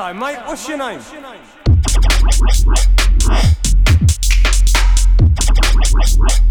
Hello, mate. What's your name? What's your name?